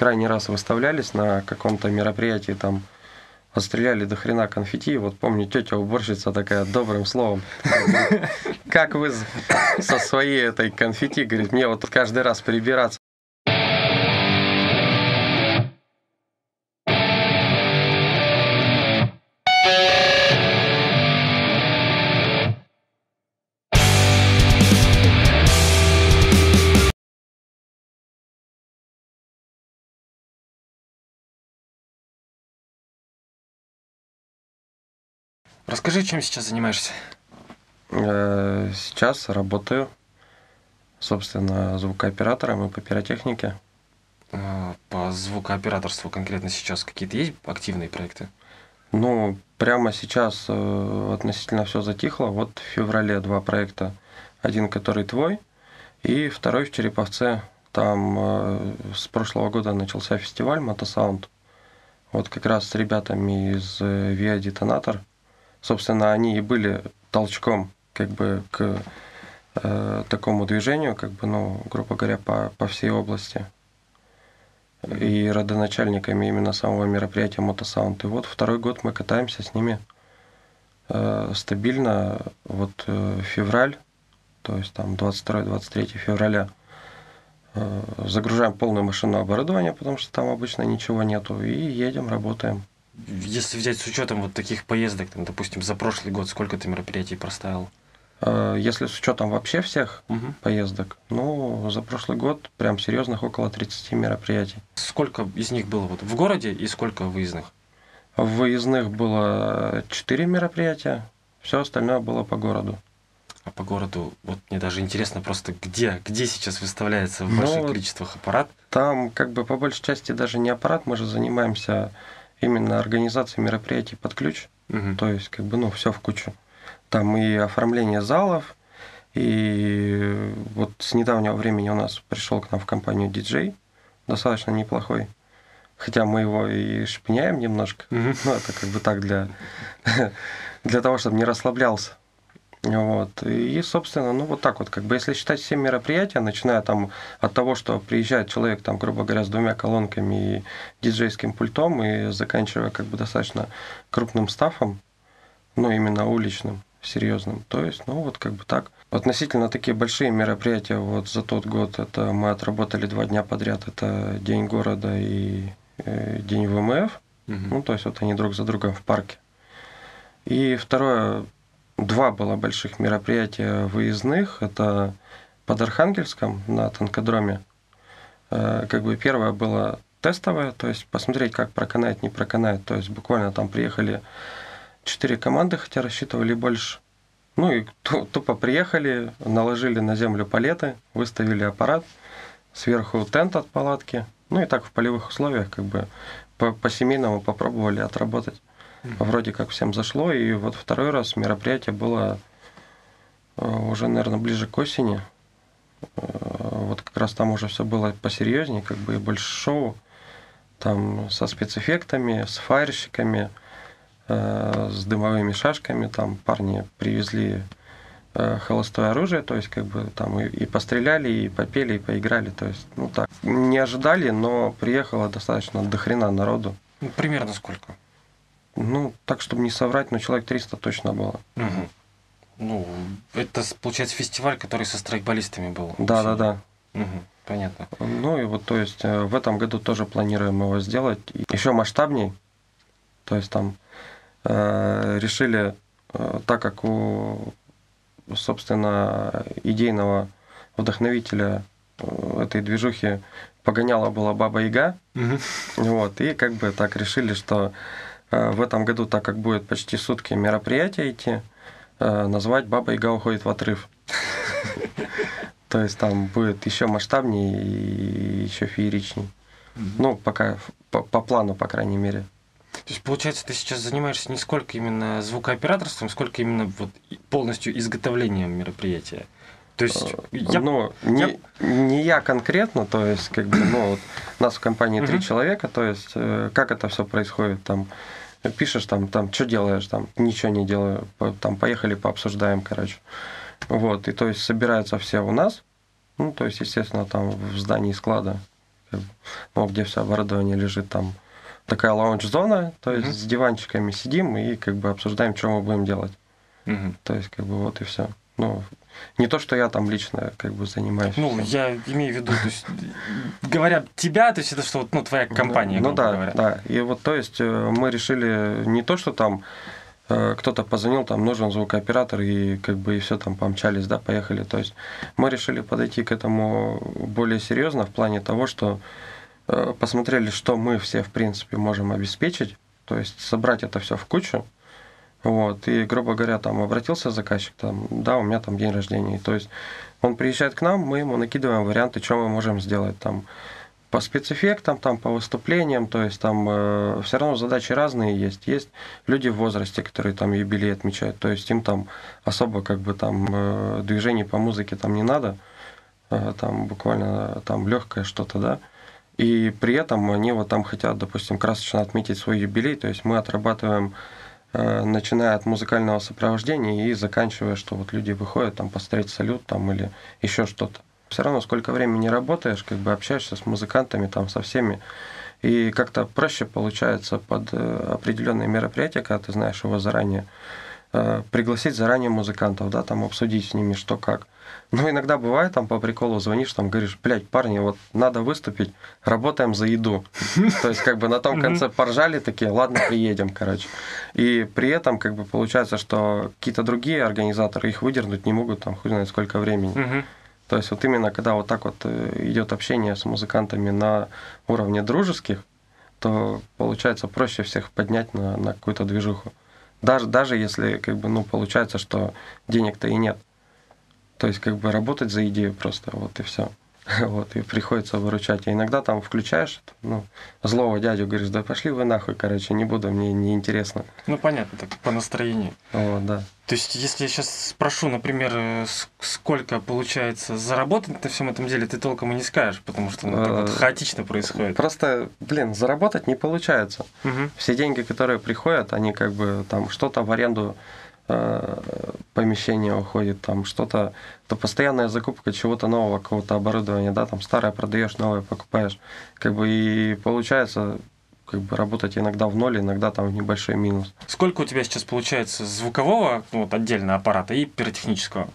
крайний раз выставлялись на каком-то мероприятии, там отстреляли до хрена конфетти. Вот помню, тетя уборщица такая добрым словом. Как вы со своей этой конфетти, говорит, мне вот каждый раз прибираться. Расскажи, чем сейчас занимаешься? Э, сейчас работаю, собственно, звукооператором и по пиротехнике. А, По звукооператорству конкретно сейчас какие-то есть активные проекты? Ну, прямо сейчас э, относительно все затихло. Вот в феврале два проекта. Один, который твой, и второй в Череповце. Там э, с прошлого года начался фестиваль Мотосаунд. Вот как раз с ребятами из Via Detonator. Собственно, они и были толчком как бы к э, такому движению, как бы, ну, грубо говоря, по, по всей области. И родоначальниками именно самого мероприятия Мотосаунд. И вот второй год мы катаемся с ними э, стабильно. Вот э, февраль, то есть там 22-23 февраля, э, загружаем полную машину оборудования, потому что там обычно ничего нету, и едем, работаем. Если взять с учетом вот таких поездок, там, допустим, за прошлый год, сколько ты мероприятий проставил? Э, Если с учетом вообще всех Мгм. поездок, ну, за прошлый год прям серьезных около 30 мероприятий. Сколько из них было вот в городе и сколько выездных? В выездных было 4 мероприятия, все остальное было по городу. А по городу, вот мне даже интересно просто, где, где сейчас выставляется в Ну, больших вот количествах аппарат? Там как бы по большей части даже не аппарат, мы же занимаемся именно организацией мероприятий под ключ. Мгм. То есть, как бы, ну, все в кучу. Там и оформление залов, и вот с недавнего времени у нас пришел к нам в компанию диджей, достаточно неплохой. Хотя мы его и шпиняем немножко. Мгм. Ну, это как бы так для, для того, чтобы не расслаблялся. Вот. И, собственно, ну вот так вот, как бы, если считать все мероприятия, начиная там от того, что приезжает человек, там, грубо говоря, с двумя колонками и диджейским пультом, и заканчивая как бы достаточно крупным стафом, ну, именно уличным, серьезным. То есть, ну, вот как бы так. Относительно такие большие мероприятия, вот за тот год, это мы отработали два дня подряд, это День города и э, День ВМФ. Мгм. Ну, то есть вот они друг за другом в парке. И второе, два было больших мероприятия выездных. Это под Архангельском на танкодроме. Э, Как бы первое было тестовое, то есть посмотреть, как проканает, не проканает. То есть буквально там приехали четыре команды, хотя рассчитывали больше. Ну и ту- тупо приехали, наложили на землю палеты, выставили аппарат, сверху тент от палатки. Ну и так в полевых условиях как бы по- по-семейному попробовали отработать. Вроде как всем зашло. И вот второй раз мероприятие было э, уже, наверное, ближе к осени. Э, Вот как раз там уже все было посерьезнее, как бы и больше шоу. Там со спецэффектами, с фаерщиками, э, с дымовыми шашками. Там парни привезли холостое оружие, то есть как бы там и, и постреляли, и попели, и поиграли. То есть, ну так, не ожидали, но приехало достаточно до хрена народу. Ну, примерно сколько? Ну, так, чтобы не соврать, но человек 300 точно было. Мгм. Ну, это, получается, фестиваль, который со страйкболистами был. Да, да, да. Мгм. Понятно. Ну и вот, то есть, э, в этом году тоже планируем его сделать еще масштабней. То есть там э, решили, э, так как у, собственно, идейного вдохновителя э, этой движухи погоняла была Баба Яга, Мгм. Вот, и как бы так решили, что в этом году, так как будет почти сутки мероприятия идти, э, назвать Баба Яга уходит в отрыв. То есть там будет еще масштабнее и еще фееричней. Ну, пока по, по плану, по крайней мере. То есть, получается, ты сейчас занимаешься не сколько именно звукооператорством, сколько именно вот полностью изготовлением мероприятия. То есть, я... Ну, не, не я конкретно, то есть, как бы, ну, вот у нас в компании три человека, то есть, э, как это все происходит, там, пишешь, там, там, что делаешь, там, ничего не делаю, там, поехали, пообсуждаем, короче. Вот, и то есть, собираются все у нас, ну, то есть, естественно, там, в здании склада, ну, где все оборудование лежит там такая лаунж-зона, то есть Мгм. с диванчиками сидим и как бы обсуждаем, что мы будем делать. Мгм. То есть как бы вот и все. Ну, не то, что я там лично как бы занимаюсь. Ну, всем. я имею в виду, то есть, говоря тебя, то есть это что, ну, твоя компания, Ну да, говоря. да. И вот то есть э, мы решили не то, что там э, кто-то позвонил, там нужен звукооператор, и как бы и все там помчались, да, поехали. То есть мы решили подойти к этому более серьезно в плане того, что э, посмотрели, что мы все, в принципе, можем обеспечить, то есть собрать это все в кучу, вот, и, грубо говоря, там обратился заказчик, там, да, у меня там день рождения, то есть он приезжает к нам, мы ему накидываем варианты, что мы можем сделать, там, по спецэффектам, там, по выступлениям, то есть там э, все равно задачи разные есть. Есть люди в возрасте, которые там юбилей отмечают, то есть им там особо как бы там э, движений по музыке там не надо, э, там буквально там легкое что-то, да. И при этом они вот там хотят, допустим, красочно отметить свой юбилей, то есть мы отрабатываем э, начиная от музыкального сопровождения и заканчивая, что вот люди выходят там посмотреть салют там или еще что-то. Все равно сколько времени работаешь, как бы общаешься с музыкантами там со всеми, и как-то проще получается под э, определенные мероприятия, когда ты знаешь его заранее, э, пригласить заранее музыкантов, да, там обсудить с ними что как. Но иногда бывает, там по приколу звонишь, там говоришь, блядь, парни, вот надо выступить, работаем за еду. То есть как бы на том конце поржали такие, ладно, приедем, короче. И при этом как бы получается, что какие-то другие организаторы их выдернуть не могут, там хуй знает сколько времени. То есть вот именно когда вот так вот э, идет общение с музыкантами на уровне дружеских, то получается проще всех поднять на, на какую-то движуху. Даже, даже если как бы, ну, получается, что денег-то и нет. То есть как бы работать за идею просто, вот и все. Вот, и приходится выручать. И иногда там включаешь ну, злого дядю, говоришь, да пошли вы нахуй, короче, не буду, мне не интересно. Ну, понятно, так, по настроению. Вот, да. То есть, если я сейчас спрошу, например, э, сколько получается заработать на всем этом деле, ты толком и не скажешь, потому что ну, так вот Э, хаотично происходит. Просто, блин, заработать не получается. Мгм. все деньги, которые приходят, они как бы там что-то в аренду э, помещения уходит, там что-то, то постоянная закупка чего-то нового, какого-то оборудования, да, там старое продаешь, новое покупаешь, как бы и получается как бы работать иногда в ноль, иногда там в небольшой минус. Сколько у тебя сейчас получается звукового, вот отдельно аппарата и пиротехнического?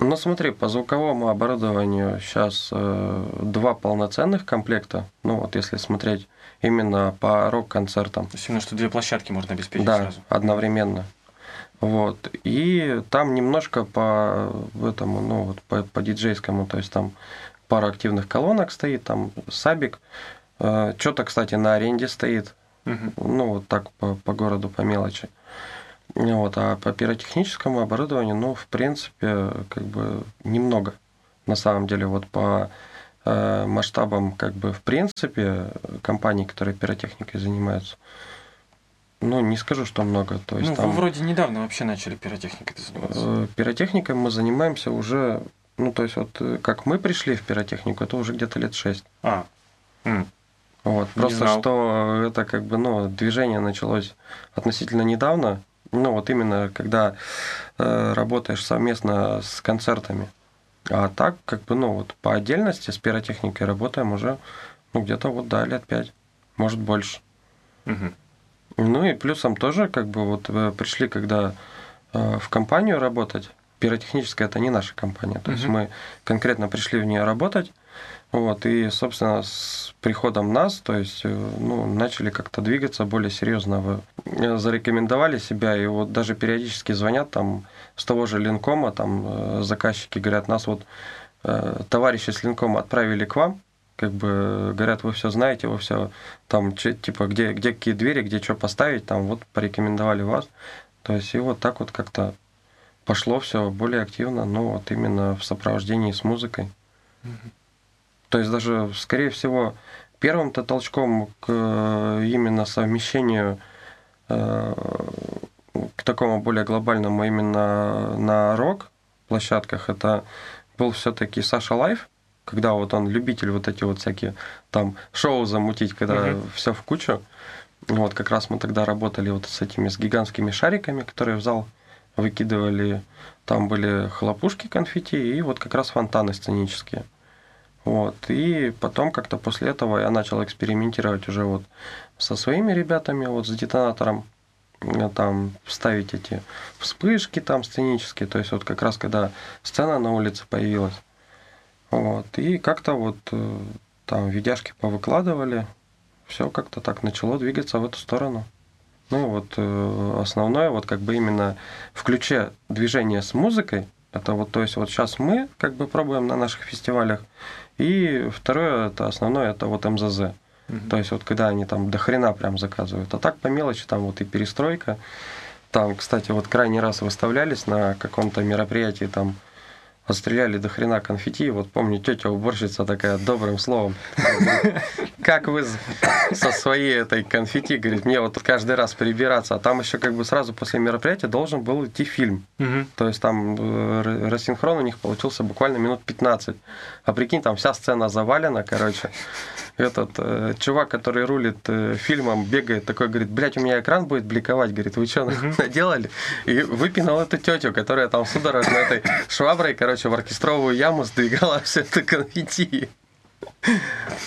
Ну смотри, по звуковому оборудованию сейчас два полноценных комплекта, ну вот если смотреть именно по рок-концертам, То есть именно что две площадки можно обеспечить да, сразу. одновременно. Вот. И там немножко по этому, ну, вот по, по диджейскому, то есть там пара активных колонок стоит, там сабик. Что-то, кстати, на аренде стоит. Мгм. Ну, вот так по, по городу, по мелочи. Вот. А по пиротехническому оборудованию, ну, в принципе, как бы немного. На самом деле, вот по э, масштабам, как бы, в принципе, компаний, которые пиротехникой занимаются, ну, не скажу, что много. То есть Ну, там вы вроде недавно вообще начали пиротехникой заниматься. э, пиротехникой мы занимаемся уже, ну, то есть вот э, как мы пришли в пиротехнику, это уже где-то лет шесть. А, Вот. Не Просто знал. что это как бы, ну, движение началось относительно недавно. Ну, вот именно когда э, работаешь совместно с концертами. А так, как бы, ну, вот по отдельности с пиротехникой работаем уже, ну, где-то вот, да, лет пять, может, больше. мгм. Ну и плюсом тоже, как бы, вот пришли, когда э, в компанию работать. Пиротехническая это не наша компания. То есть Мгм. мы конкретно пришли в нее работать. Вот, и, собственно, с приходом нас, то есть, э, ну, начали как-то двигаться более серьезно, в- э, зарекомендовали себя, и вот даже периодически звонят там с того же Линкома, там э, заказчики говорят, нас вот товарищи с Линкома отправили к вам, как бы говорят, вы все знаете, вы все там, типа, где, где какие двери, где что поставить, там вот порекомендовали вас. То есть, и вот так вот как-то пошло все более активно, ну, вот именно в сопровождении с музыкой. То есть даже, скорее всего, первым-то толчком к э, именно совмещению э, к такому более глобальному именно на рок площадках это был все-таки Саша Лайф, когда вот он любитель вот эти вот всякие там шоу замутить, когда Мгм. все в кучу. Вот как раз мы тогда работали вот с этими с гигантскими шариками, которые в зал выкидывали. Там были хлопушки конфетти и вот как раз фонтаны сценические. Вот. И потом как-то после этого я начал экспериментировать уже вот со своими ребятами, вот с детонатором, э, там ставить эти вспышки там сценические, то есть вот как раз когда сцена на улице появилась. Вот. И как-то вот э, там видяшки повыкладывали, все как-то так начало двигаться в эту сторону. Ну вот э, основное вот как бы именно в ключе движения с музыкой, это вот, то есть вот сейчас мы как бы пробуем на наших фестивалях, и второе, это основное, это вот МЗЗ. Mm-hmm. То есть вот когда они там до хрена прям заказывают. А так по мелочи там вот и перестройка. Там, кстати, вот крайний раз выставлялись на каком-то мероприятии там Отстреляли до хрена конфетти. Вот помню, тетя уборщица такая добрым словом. Как вы со своей этой конфетти, говорит, мне вот каждый раз прибираться. А там еще как бы сразу после мероприятия должен был идти фильм. То есть там э, рассинхрон у них получился буквально минут 15. А прикинь, там вся сцена завалена, короче этот э, чувак, который рулит э, фильмом, бегает такой, говорит, блядь, у меня экран будет бликовать, говорит, вы что наделали? И выпинал эту тетю, которая там судорожно этой шваброй, короче, в оркестровую яму сдвигала все это конфетти.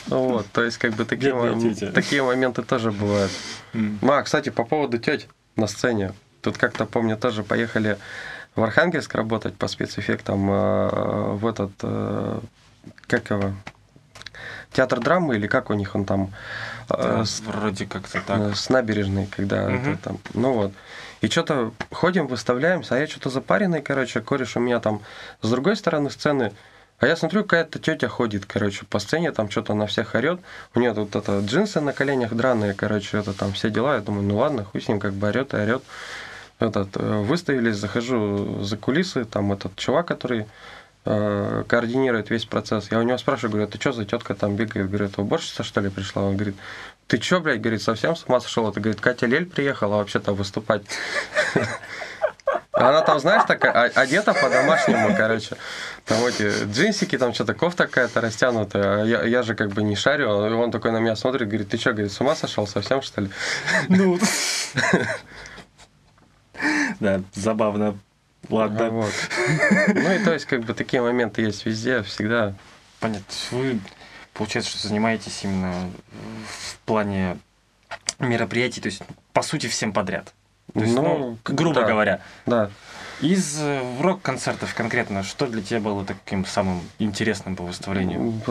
Вот, то есть, как бы такие, мом... такие моменты тоже бывают. Mm. А, кстати, по поводу теть на сцене. Тут как-то, помню, тоже поехали в Архангельск работать по спецэффектам э, в этот, э, как его, театр драмы или как у них он там? Да, э, с, вроде как-то так. С набережной, когда угу. это там. Ну вот. И что-то ходим, выставляемся, а я что-то запаренный, короче, кореш у меня там с другой стороны сцены. А я смотрю, какая-то тетя ходит, короче, по сцене, там что-то на всех орет. У нее тут это джинсы на коленях драные, короче, это там все дела. Я думаю, ну ладно, хуй с ним как бы орет и орет. Этот, э, выставились, захожу за кулисы, там этот чувак, который Э, координирует весь процесс. Я у него спрашиваю, говорю, ты что за тетка там бегает? Говорю, это уборщица, что ли, пришла? Он говорит, ты что, блядь, говорит, совсем с ума сошел? Это, говорит, Катя Лель приехала вообще-то выступать. Она там, знаешь, такая, одета по-домашнему, короче. Там эти джинсики, там что-то кофта какая-то растянутая. А я, я же как бы не шарю. А он такой на меня смотрит, говорит, ты что, говорит, с ума сошел совсем, что ли? Ну, да, забавно Ладно. Вот. Ну и то есть, как бы такие моменты есть везде, всегда. Понятно. Вы, получается, что занимаетесь именно в плане мероприятий, то есть, по сути, всем подряд. То есть, ну, ну грубо да, говоря. Да. Из э, рок-концертов конкретно, что для тебя было таким самым интересным по выставлению?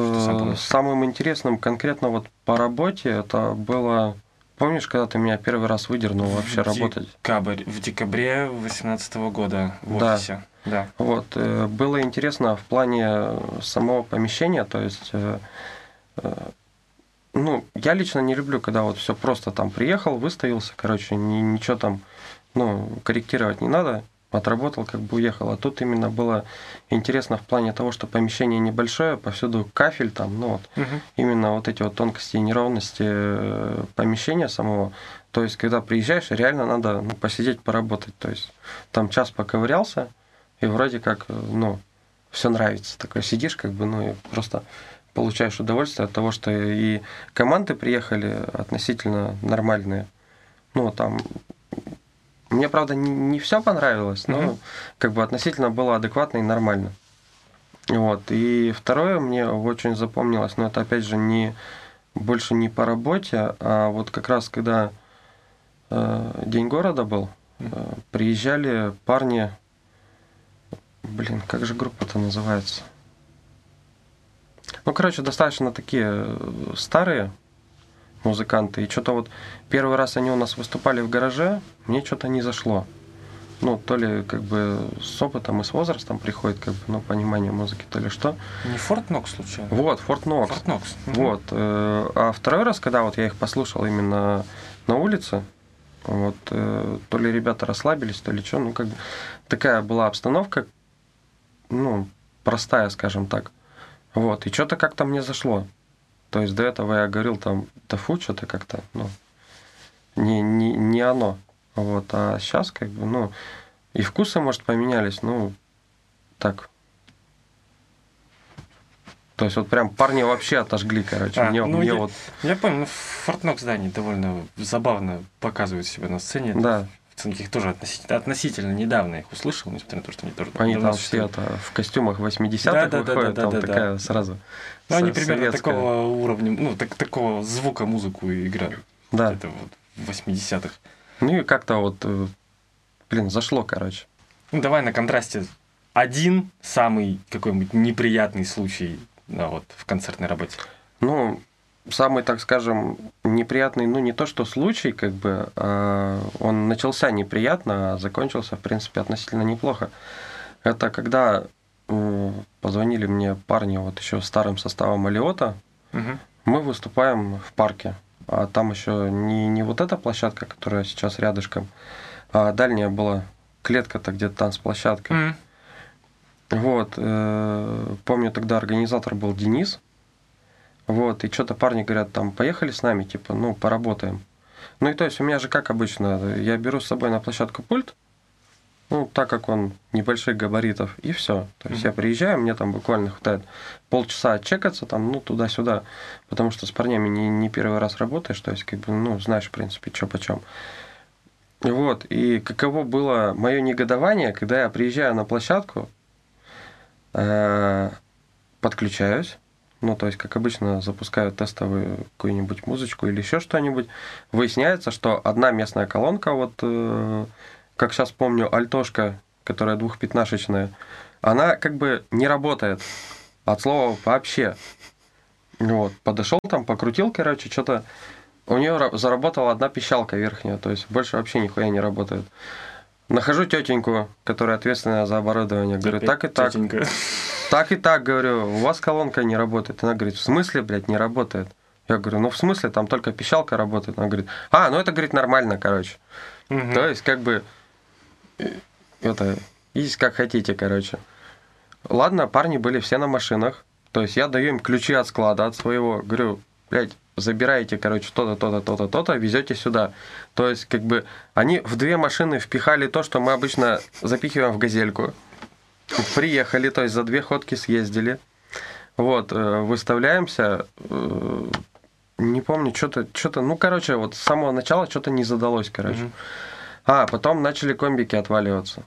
Самым интересным конкретно вот по работе это было Помнишь, когда ты меня первый раз выдернул вообще в работать? Декабрь, в декабре 2018 года в да. офисе. Да. Вот. Э, было интересно в плане самого помещения, то есть э, э, ну, я лично не люблю, когда вот все просто там приехал, выставился, короче, ни, ничего там, ну, корректировать не надо отработал, как бы уехал. А тут именно было интересно в плане того, что помещение небольшое, повсюду кафель там, ну вот, угу. именно вот эти вот тонкости и неровности э, помещения самого. То есть, когда приезжаешь, реально надо ну, посидеть, поработать. То есть, там час поковырялся, и вроде как, э, ну, все нравится. Такой сидишь, как бы, ну, и просто получаешь удовольствие от того, что и команды приехали относительно нормальные. Ну, там мне, правда, не, не все понравилось, но угу. как бы относительно было адекватно и нормально. Вот. И второе мне очень запомнилось, но это опять же не больше не по работе, а вот как раз когда э, День города был, э, приезжали парни, блин, как же группа-то называется? Ну, короче, достаточно такие э, старые, музыканты. И что-то вот первый раз они у нас выступали в гараже, мне что-то не зашло. Ну, то ли как бы с опытом и с возрастом приходит как бы, ну, понимание музыки, то ли что. Не Форт Нокс случайно? Вот, Форт Нокс. Форт Нокс. Вот. Э, а второй раз, когда вот я их послушал именно на улице, вот, э, то ли ребята расслабились, то ли что, ну, как бы такая была обстановка, ну, простая, скажем так. Вот, и что-то как-то мне зашло. То есть до этого я говорил там, да фу, что-то как-то, ну, не, не, не оно. Вот, а сейчас как бы, ну, и вкусы, может, поменялись, ну, так. То есть вот прям парни вообще отожгли, короче. А, мне, ну, мне я, вот... я понял, ну, Фортнок здание довольно забавно показывает себя на сцене. Да. Их тоже относительно, относительно недавно их услышал, несмотря на то, что они тоже Они там все это в костюмах 80-х Да, да, да, выходят, да, там да, да, такая да. сразу Ну, они примерно советская. такого уровня, ну, так, такого звука музыку играют. Да. Это вот в 80-х. Ну и как-то вот, э, блин, зашло, короче. Ну, давай на контрасте. Один самый какой-нибудь неприятный случай ну, вот, в концертной работе. Ну, самый, так скажем, неприятный, ну, не то что случай, как бы, а он начался неприятно, а закончился, в принципе, относительно неплохо. Это когда э, позвонили мне парни вот еще старым составом Алиота, Мгм. мы выступаем в парке. А там еще не, не вот эта площадка, которая сейчас рядышком, а дальняя была клетка-то где-то танцплощадка. Мгм. Вот, э, помню, тогда организатор был Денис. Вот, и что-то парни говорят, там, поехали с нами, типа, ну, поработаем. Ну, и то есть у меня же как обычно, я беру с собой на площадку пульт, ну, так как он небольших габаритов, и все. То есть Мгм. я приезжаю, мне там буквально хватает полчаса отчекаться, там, ну, туда-сюда, потому что с парнями не, не первый раз работаешь, то есть, как бы, ну, знаешь, в принципе, что почем. Вот, и каково было мое негодование, когда я приезжаю на площадку, э, подключаюсь, ну, то есть, как обычно, запускаю тестовую какую-нибудь музычку или еще что-нибудь, выясняется, что одна местная колонка, вот, э, как сейчас помню, альтошка, которая двухпятнашечная, она как бы не работает от слова вообще. Вот, подошел там, покрутил, короче, что-то у нее заработала одна пищалка верхняя, то есть больше вообще нихуя не работает. Нахожу тетеньку, которая ответственная за оборудование. Говорю, так и так. тетенька. Так и так, говорю, у вас колонка не работает. Она говорит, в смысле, блядь, не работает? Я говорю, ну в смысле, там только пищалка работает. Она говорит, а, ну это, говорит, нормально, короче. Мгм. То есть, как бы, э, это, есть как хотите, короче. Ладно, парни были все на машинах. То есть, я даю им ключи от склада, от своего. Говорю, блядь, забираете, короче, то-то, то-то, то-то, то-то, везете сюда. То есть, как бы, они в две машины впихали то, что мы обычно запихиваем в газельку. Приехали, то есть, за две ходки съездили. Вот, э, выставляемся. э, Не помню, что-то, что-то, ну, короче, вот с самого начала что-то не задалось, короче. Мгм. А, потом начали комбики отваливаться.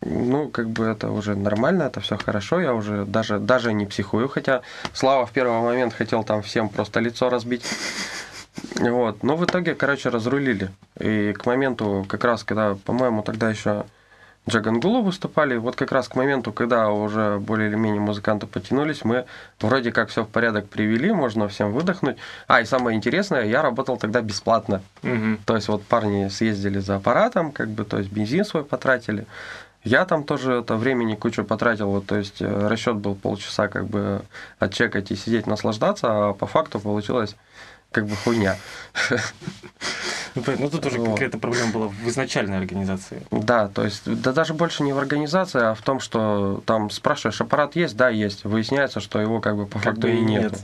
Ну, как бы это уже нормально, это все хорошо, я уже даже, даже не психую, хотя Слава в первый момент хотел там всем просто лицо разбить. Вот. Но в итоге, короче, разрулили. И к моменту, как раз, когда, по-моему, тогда еще Джагангулу выступали, вот как раз к моменту, когда уже более или менее музыканты потянулись, мы вроде как все в порядок привели, можно всем выдохнуть. А, и самое интересное, я работал тогда бесплатно. Мгм. То есть вот парни съездили за аппаратом, как бы, то есть бензин свой потратили. Я там тоже это времени кучу потратил, вот, то есть э, расчет был полчаса как бы отчекать и сидеть наслаждаться, а по факту получилось как бы хуйня. Ну. Ну, тут уже какая-то проблема была в изначальной организации. Да, то есть, да даже больше не в организации, а в том, что там спрашиваешь, аппарат есть? Да, есть. Выясняется, что его как бы по Как факту бы и нет. нет.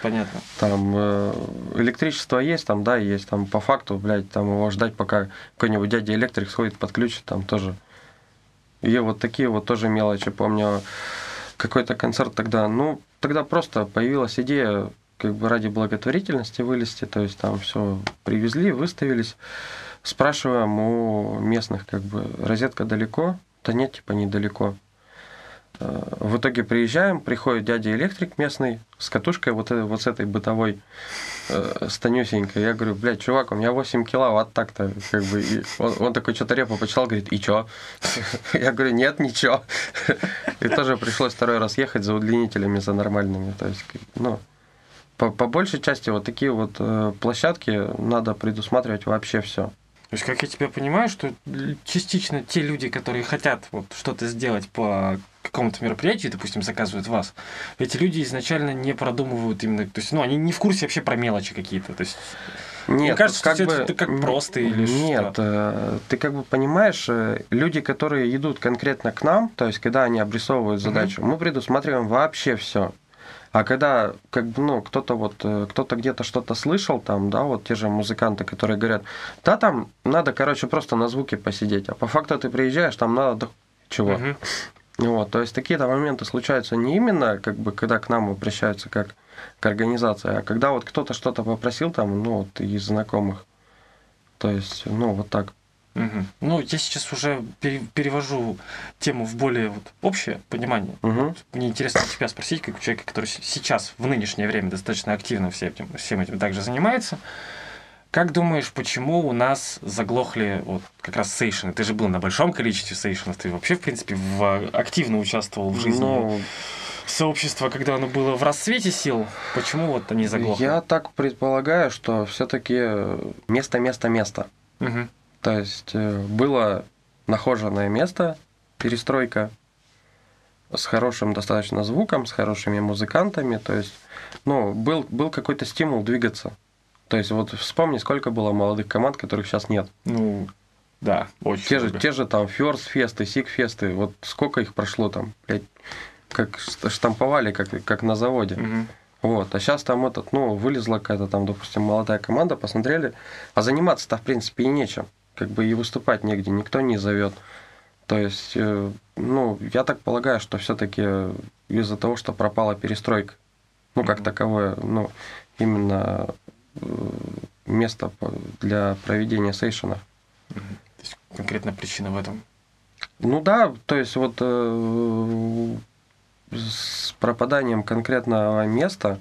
Понятно. Там э, электричество есть, там, да, есть. Там по факту, блядь, там его ждать, пока какой-нибудь дядя электрик сходит, подключит, там тоже. И вот такие вот тоже мелочи. Помню, какой-то концерт тогда, ну, тогда просто появилась идея, как бы ради благотворительности вылезти, то есть там все привезли, выставились. Спрашиваем у местных, как бы, розетка далеко? Да нет, типа, недалеко. Э, В итоге приезжаем, приходит дядя электрик местный с катушкой вот, этой- вот с этой бытовой э, с. Я говорю, блядь, чувак, у меня 8 киловатт так-то. Как бы, и он, он такой что-то репу почитал, говорит, и чё? Я говорю, нет, ничего. И тоже пришлось второй раз ехать за удлинителями, за нормальными. То есть, ну, по, по большей части вот такие вот э, площадки надо предусматривать вообще все. То есть, как я тебя понимаю, что частично те люди, которые хотят вот что-то сделать по какому-то мероприятию, допустим, заказывают вас, эти люди изначально не продумывают именно, то есть, ну, они не в курсе вообще про мелочи какие-то, то есть, Нет, кажется, как что бы, это- как просто или Нет, что? э, ты как бы понимаешь, э, люди, которые идут конкретно к нам, то есть когда они обрисовывают задачу, мы предусматриваем вообще все. А когда как бы, ну, кто-то вот, э, кто-то где-то что-то слышал, там, да, вот те же музыканты, которые говорят, да, там надо, короче, просто на звуке посидеть, а по факту ты приезжаешь, там надо до- чего. Мгм. Вот, то есть такие-то моменты случаются не именно, как бы, когда к нам обращаются как к организации, а когда вот кто-то что-то попросил там, ну, вот из знакомых. То есть, ну, вот так. Мгм. Ну, я сейчас уже пере- перевожу тему в более вот общее понимание. Мгм. Мне интересно тебя спросить, как человека, который сейчас, в нынешнее время, достаточно активно всем этим, всем этим также занимается. Как думаешь, почему у нас заглохли вот как раз сейшены? Ты же был на большом количестве сейшенов, ты вообще, в принципе, в, активно участвовал в жизни Ну, сообщества, когда оно было в расцвете сил. Почему вот они заглохли? я так предполагаю, что все-таки место, место, место. Мгм. То есть э, было нахоженное место, перестройка с хорошим достаточно звуком, с хорошими музыкантами. То есть, ну, был, был какой-то стимул двигаться. То есть, вот вспомни, сколько было молодых команд, которых сейчас нет. Ну, да, очень Те же, много. те же там First фесты, Сик фесты, вот сколько их прошло там, блядь, как штамповали, как, как на заводе. Мгм. Вот, а сейчас там этот, ну, вылезла какая-то там, допустим, молодая команда, посмотрели, а заниматься-то, в принципе, и нечем. Как бы и выступать негде, никто не зовет. То есть, э, ну, я так полагаю, что все-таки из-за того, что пропала перестройка, ну, как таковое, ну, именно э, место для проведения сейшенов. То есть конкретная причина в этом. Ну да, то есть вот э, с пропаданием конкретного места,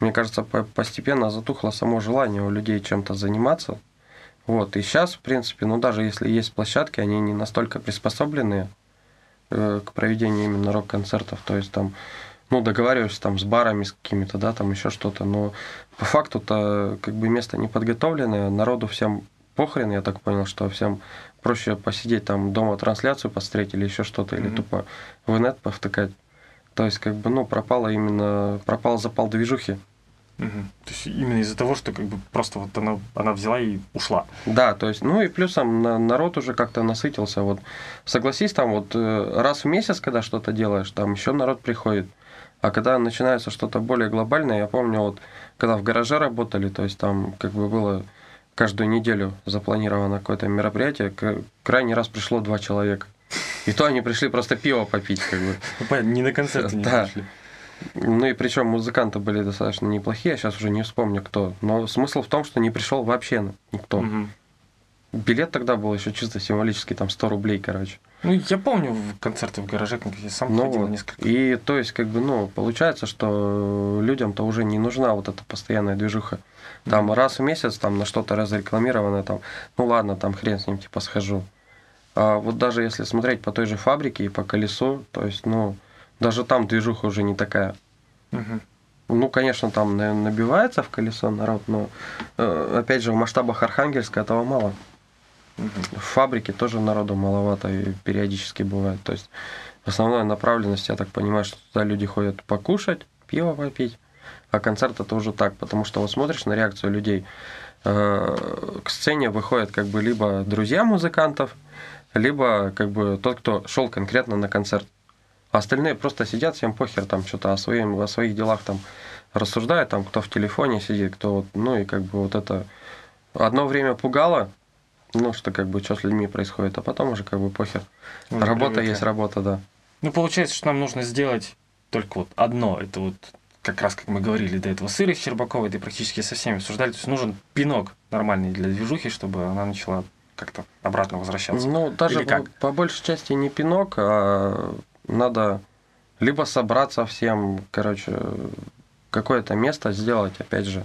мне кажется, по- постепенно затухло само желание у людей чем-то заниматься. Вот, и сейчас, в принципе, ну даже если есть площадки, они не настолько приспособлены э, к проведению именно рок-концертов, то есть там, ну, договариваешься там с барами, с какими-то, да, там еще что-то, но по факту-то как бы место не подготовленное, народу всем похрен, я так понял, что всем проще посидеть там дома трансляцию посмотреть или еще что-то, или Мгм. тупо в инет повтыкать. То есть, как бы, ну, пропало именно, пропал запал движухи. Мгм. То есть именно из-за того, что как бы просто вот она, она взяла и ушла. Да, то есть, ну и плюсом на- народ уже как-то насытился. Вот согласись, там вот э, раз в месяц, когда что-то делаешь, там еще народ приходит. А когда начинается что-то более глобальное, я помню, вот когда в гараже работали, то есть там как бы было каждую неделю запланировано какое-то мероприятие, крайний раз пришло два человека. И то они пришли просто пиво попить, как бы. Ну, не на концерты не Да. пришли. Ну и причем музыканты были достаточно неплохие, я сейчас уже не вспомню кто. Но смысл в том, что не пришел вообще никто. Мгм. Билет тогда был еще чисто символический, там 100 рублей, короче. Ну, я помню в- концерты в гараже, как я сам Ну ходил вот. несколько. И то есть, как бы, ну, получается, что людям-то уже не нужна вот эта постоянная движуха. Там раз в месяц там на что-то разрекламировано, там, ну ладно, там хрен с ним, типа, схожу. А вот даже если смотреть по той же фабрике и по колесу, то есть, ну, даже там движуха уже не такая. Мгм. Ну, конечно, там наверное, набивается в колесо народ, но э, опять же в масштабах Архангельска этого мало. Мгм. В фабрике тоже народу маловато и периодически бывает. То есть основная направленность, я так понимаю, что туда люди ходят покушать, пиво попить, а концерт это уже так, потому что вот смотришь на реакцию людей. э, К сцене выходят как бы либо друзья музыкантов, либо как бы тот, кто шел конкретно на концерт. Остальные просто сидят, всем похер там что-то о, своим, о своих делах там рассуждают, там кто в телефоне сидит, кто вот, ну и как бы вот это одно время пугало, ну что как бы что с людьми происходит, а потом уже как бы похер. Уже работа привыкли. есть работа, да. Ну, получается, что нам нужно сделать только вот одно. Это вот как раз, как мы говорили до этого, с Ирой Щербаковой, это практически со всеми обсуждали. То есть нужен пинок нормальный для движухи, чтобы она начала как-то обратно возвращаться. Ну, даже по, по большей части не пинок, а надо либо собраться всем, короче, какое-то место сделать, опять же,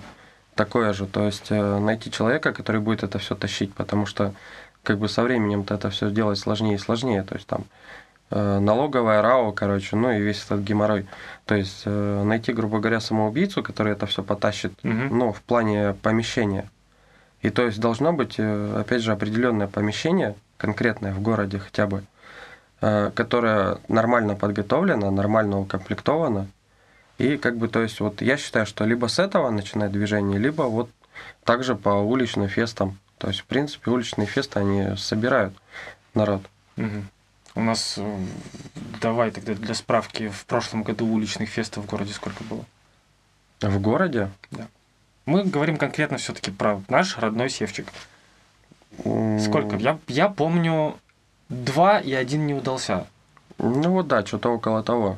такое же. То есть э, найти человека, который будет это все тащить, потому что как бы со временем-то это все делать сложнее и сложнее. То есть там э, налоговая РАО, короче, ну и весь этот геморрой. То есть э, найти, грубо говоря, самоубийцу, который это все потащит, Мгм. ну, в плане помещения. И то есть должно быть, опять же, определенное помещение, конкретное в городе хотя бы, э, которое нормально подготовлено, нормально укомплектовано. И как бы, то есть, вот я считаю, что либо с этого начинать движение, либо вот также по уличным фестам. То есть, в принципе, уличные фесты, они собирают народ. Мгм. У нас, э, давай тогда для справки, в прошлом году уличных фестов в городе сколько было? В городе Мы говорим конкретно все-таки про наш родной Севчик. Сколько? Я, я помню два и один не удался. Ну вот да, что-то около того.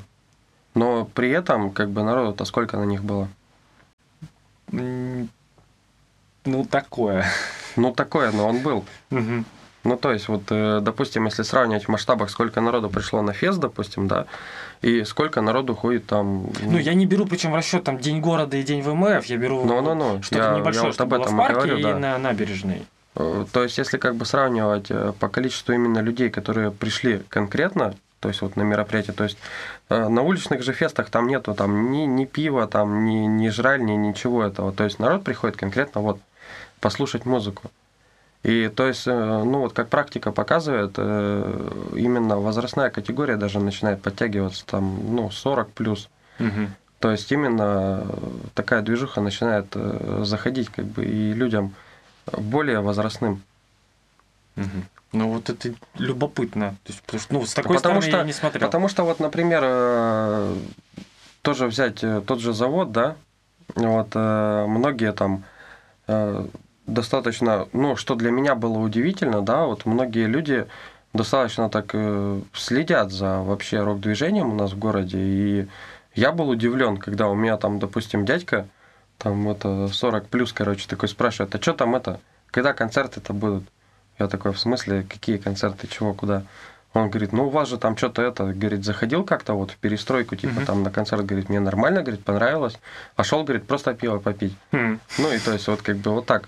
Но при этом, как бы, народу-то сколько на них было? Ну, такое. Ну, такое, но он был. Ну, то есть, вот, э, допустим, если сравнивать в масштабах, сколько народу пришло на фест, допустим, да, и сколько народу ходит там... Ну, я не беру, причем расчет там День города и День ВМФ, я беру Ну, ну, ну, что-то я- я небольшое, вот что об было этом в и парке говорю, и да. на набережной. Э, То есть, если как бы сравнивать э, по количеству именно людей, которые пришли конкретно, то есть вот на мероприятие, то есть э, на уличных же фестах там нету там ни, ни пива, там ни, ни жраль, ни ничего этого. То есть народ приходит конкретно вот послушать музыку. И то есть, ну вот как практика показывает, именно возрастная категория даже начинает подтягиваться там, ну, 40 плюс. Мгм. То есть именно такая движуха начинает заходить как бы и людям более возрастным. Мгм. Ну, вот это любопытно. То есть, потому что, ну, с такой Потому стороны что- я не смотрел. Потому что вот, например, э, тоже взять э, тот же завод, да, вот э, многие там достаточно, ну, что для меня было удивительно, да, вот многие люди достаточно так э, следят за вообще рок-движением у нас в городе, и я был удивлен, когда у меня там, допустим, дядька, там это 40 плюс, короче, такой спрашивает, а что там это, когда концерты-то будут? Я такой, в смысле, какие концерты, чего, куда? Он говорит, ну у вас же там что-то это, говорит, заходил как-то вот в перестройку, типа Мгм. там на концерт, говорит, мне нормально, говорит, понравилось, а шел, говорит, просто пиво попить. Хм. Ну и то есть вот как бы вот так.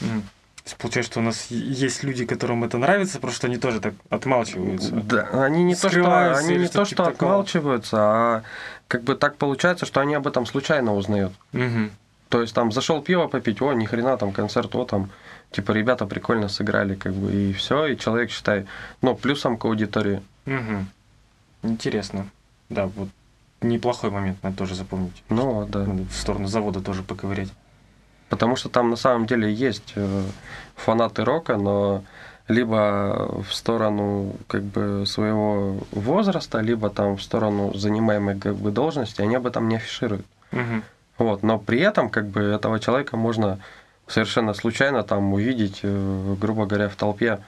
М. Есть получается, что у нас есть люди, которым это нравится, просто они тоже так отмалчиваются. Да, они не то, что, они не то, типа что такого. отмалчиваются, а как бы так получается, что они об этом случайно узнают. Мгм. То есть там зашел пиво попить, о, ни хрена там концерт, о, там, типа ребята прикольно сыграли, как бы, и все, и человек, считай, ну, плюсом к аудитории. Мгм. Интересно. Да, вот неплохой момент, надо тоже запомнить. Ну, да. Надо в сторону завода тоже поковырять. Потому что там на самом деле есть э, фанаты рока, но либо в сторону как бы своего возраста, либо там в сторону занимаемой как бы должности, они об этом не афишируют. Мгм. Вот, но при этом как бы этого человека можно совершенно случайно там увидеть, э, грубо говоря, в толпе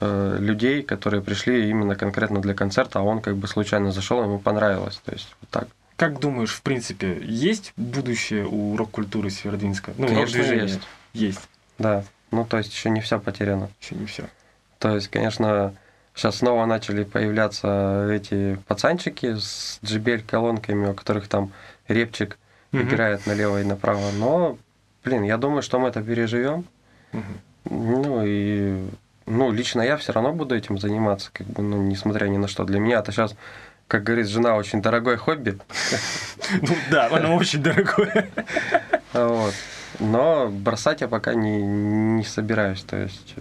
э, людей, которые пришли именно конкретно для концерта, а он как бы случайно зашел, ему понравилось. То есть вот так. Как думаешь, в принципе, есть будущее у рок-культуры Северодвинска? Ну, Конечно, рок-движения. есть. Есть. Да. Ну, то есть еще не все потеряно. Еще не все. То есть, конечно, сейчас снова начали появляться эти пацанчики с JBL колонками, у которых там репчик играет налево и направо. Но, блин, я думаю, что мы это переживем. Ну и ну, лично я все равно буду этим заниматься, как бы, ну, несмотря ни на что. Для меня это сейчас, как говорит жена, очень дорогое хобби. Ну да, оно очень дорогое. Вот. Но бросать я пока не, не собираюсь. То есть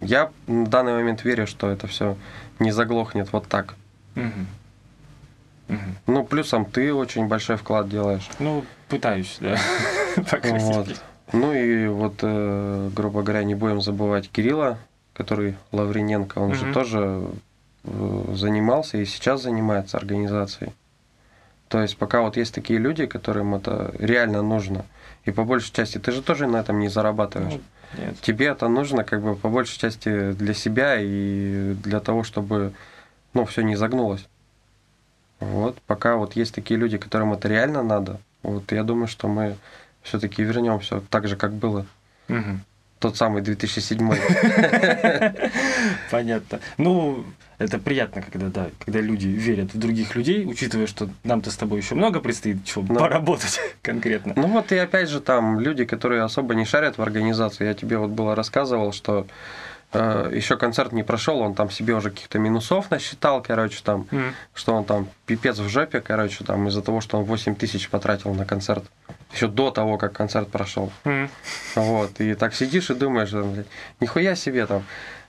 я на данный момент верю, что это все не заглохнет вот так. Мгм. Мгм. Ну, плюсом ты очень большой вклад делаешь. Ну, пытаюсь, да. Вот. Ну и вот, э, грубо говоря, не будем забывать Кирилла, который Лавриненко, он же тоже занимался и сейчас занимается организацией. То есть пока вот есть такие люди, которым это реально нужно, и по большей части ты же тоже на этом не зарабатываешь. Ну, Нет. Тебе это нужно как бы по большей части для себя и для того, чтобы ну, все не загнулось. Вот, пока вот есть такие люди, которым это реально надо, вот я думаю, что мы все-таки вернем все так же, как было. Мгм. Тот самый 2007. Понятно. Ну, это приятно, когда, да, когда люди верят в других людей, учитывая, что нам-то с тобой еще много предстоит чего Да. поработать конкретно. Ну вот и опять же там люди, которые особо не шарят в организации. Я тебе вот было рассказывал, что еще концерт не прошел, он там себе уже каких-то минусов насчитал, короче, там, Мгм. что он там пипец в жопе, короче, там из-за того, что он 8 тысяч потратил на концерт. Еще до того, как концерт прошел. Мгм. Вот, и так сидишь и думаешь, нихуя себе там.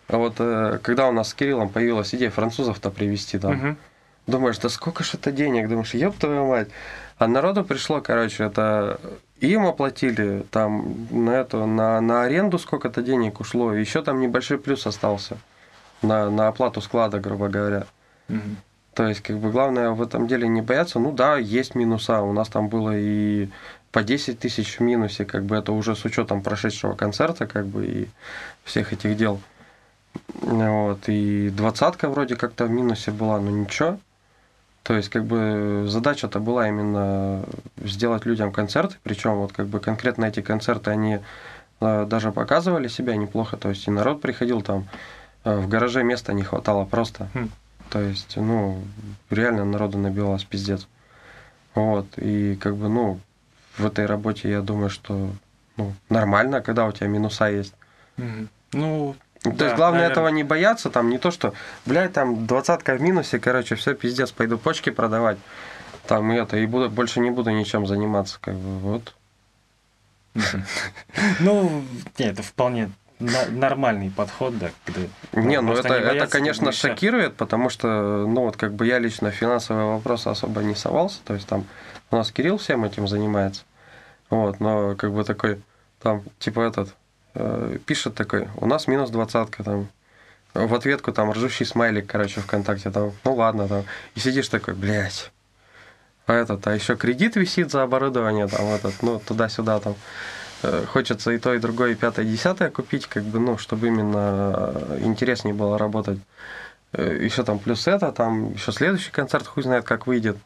Вот э, когда у нас с Кириллом появилась идея французов-то привезти там, Мгм. думаешь, да сколько ж это денег, думаешь, ёб твою мать. А народу пришло, короче, это им оплатили там на эту, на, на аренду сколько-то денег ушло, и еще там небольшой плюс остался на, на оплату склада, грубо говоря. Мгм. То есть, как бы главное в этом деле не бояться. Ну да, есть минуса. У нас там было и по 10 тысяч в минусе, как бы это уже с учетом прошедшего концерта, как бы и всех этих дел. Вот. И двадцатка вроде как-то в минусе была, но ничего. То есть, как бы задача-то была именно сделать людям концерты, причем вот как бы конкретно эти концерты, они э, даже показывали себя неплохо, то есть и народ приходил там, э, в гараже места не хватало просто. Хм. То есть, ну, реально народу набилось пиздец. Вот, и как бы, ну, в этой работе я думаю, что ну, нормально, когда у тебя минуса есть. Мгм. Ну, То Да, есть главное наверно. этого не бояться, там не то, что, блядь, там двадцатка в минусе, короче, все, пиздец, пойду почки продавать. Там и это, и буду, больше не буду ничем заниматься, как бы, вот. ну, не, это вполне нормальный подход, да, когда Не, ну это, не это, конечно, шокирует, потому что, ну вот как бы я лично финансовые вопросы особо не совался, то есть там у нас Кирилл всем этим занимается, вот, но как бы такой, там, типа этот, э, пишет такой, у нас минус двадцатка, там, в ответку там ржущий смайлик, короче, ВКонтакте, там, ну ладно, там, и сидишь такой, блядь, а этот, а еще кредит висит за оборудование, там, этот, ну, туда-сюда, там, Э, хочется и то, и другое, и пятое, и десятое купить, как бы, ну, чтобы именно э, интереснее было работать. Еще там плюс это, там еще следующий концерт, хуй знает, как выйдет,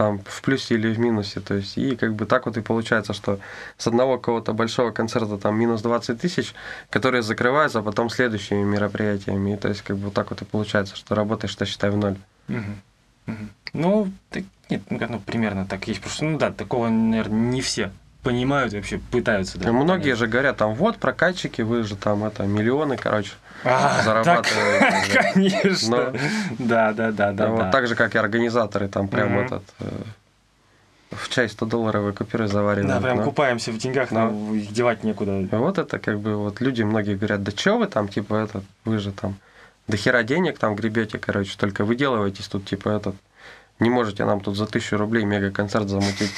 там в плюсе или в минусе, то есть, и как бы так вот и получается, что с одного какого-то большого концерта там минус 20 тысяч, которые закрываются потом следующими мероприятиями, и то есть, как бы вот так вот и получается, что работаешь, что считай в ноль. Мгм. Мгм. Ну, так- нет, ну, примерно так есть. Просто, ну да, такого, наверное, не все понимают вообще пытаются. Да, Многие понять. же говорят, там, вот, прокатчики, вы же там, это, миллионы, короче, А, зарабатываете. так, Конечно. Но- Да, да, да, да. вот да. так же, как и организаторы, там прям этот э, в чай 100 долларовые купюры заваривают. Да, прям но- купаемся в деньгах, Да. но их девать некуда. Вот это как бы вот люди многие говорят, да что вы там, типа этот, вы же там до хера денег там гребете, короче, только выделываетесь тут, типа этот, не можете нам тут за тысячу рублей мега-концерт замутить.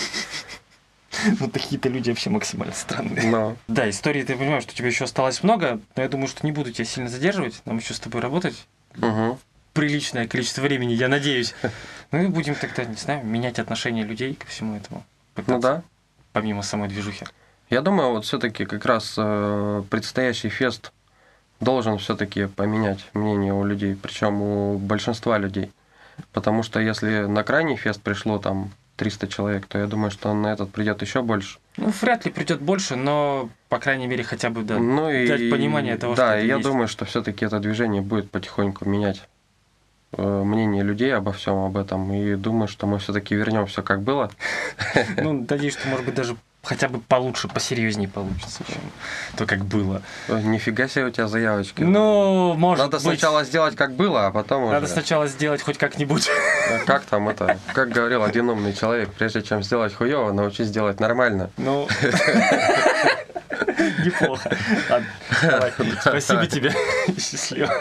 Ну, такие-то люди вообще максимально странные. Но Да, истории, ты понимаешь, что у тебя еще осталось много, но я думаю, что не буду тебя сильно задерживать. Нам еще с тобой работать мгм. приличное количество времени, я надеюсь. Ну и будем тогда, не знаю, менять отношение людей ко всему этому. ну да. Помимо самой движухи. Я думаю, вот все-таки как раз э, предстоящий фест должен все-таки поменять мнение у людей, причем у большинства людей. Потому что если на крайний фест пришло там 300 человек, то я думаю, что на этот придет еще больше. Ну, вряд ли придет больше, но, по крайней мере, хотя бы, да, ну и дать понимание того, да, что и я есть. думаю, что все-таки это движение будет потихоньку менять э, мнение людей обо всем об этом. И думаю, что мы все-таки вернем все как было. Ну, надеюсь, что, может быть, даже хотя бы получше, посерьезнее получится, чем то, как было. Э, Нифига себе у тебя заявочки. Ну, может Надо быть, сначала сделать как было, а потом надо уже. сначала сделать хоть как-нибудь. Э, Как там это? Как говорил один умный человек, прежде чем сделать хуево, научись делать нормально. Ну, неплохо. Спасибо тебе. Счастливо.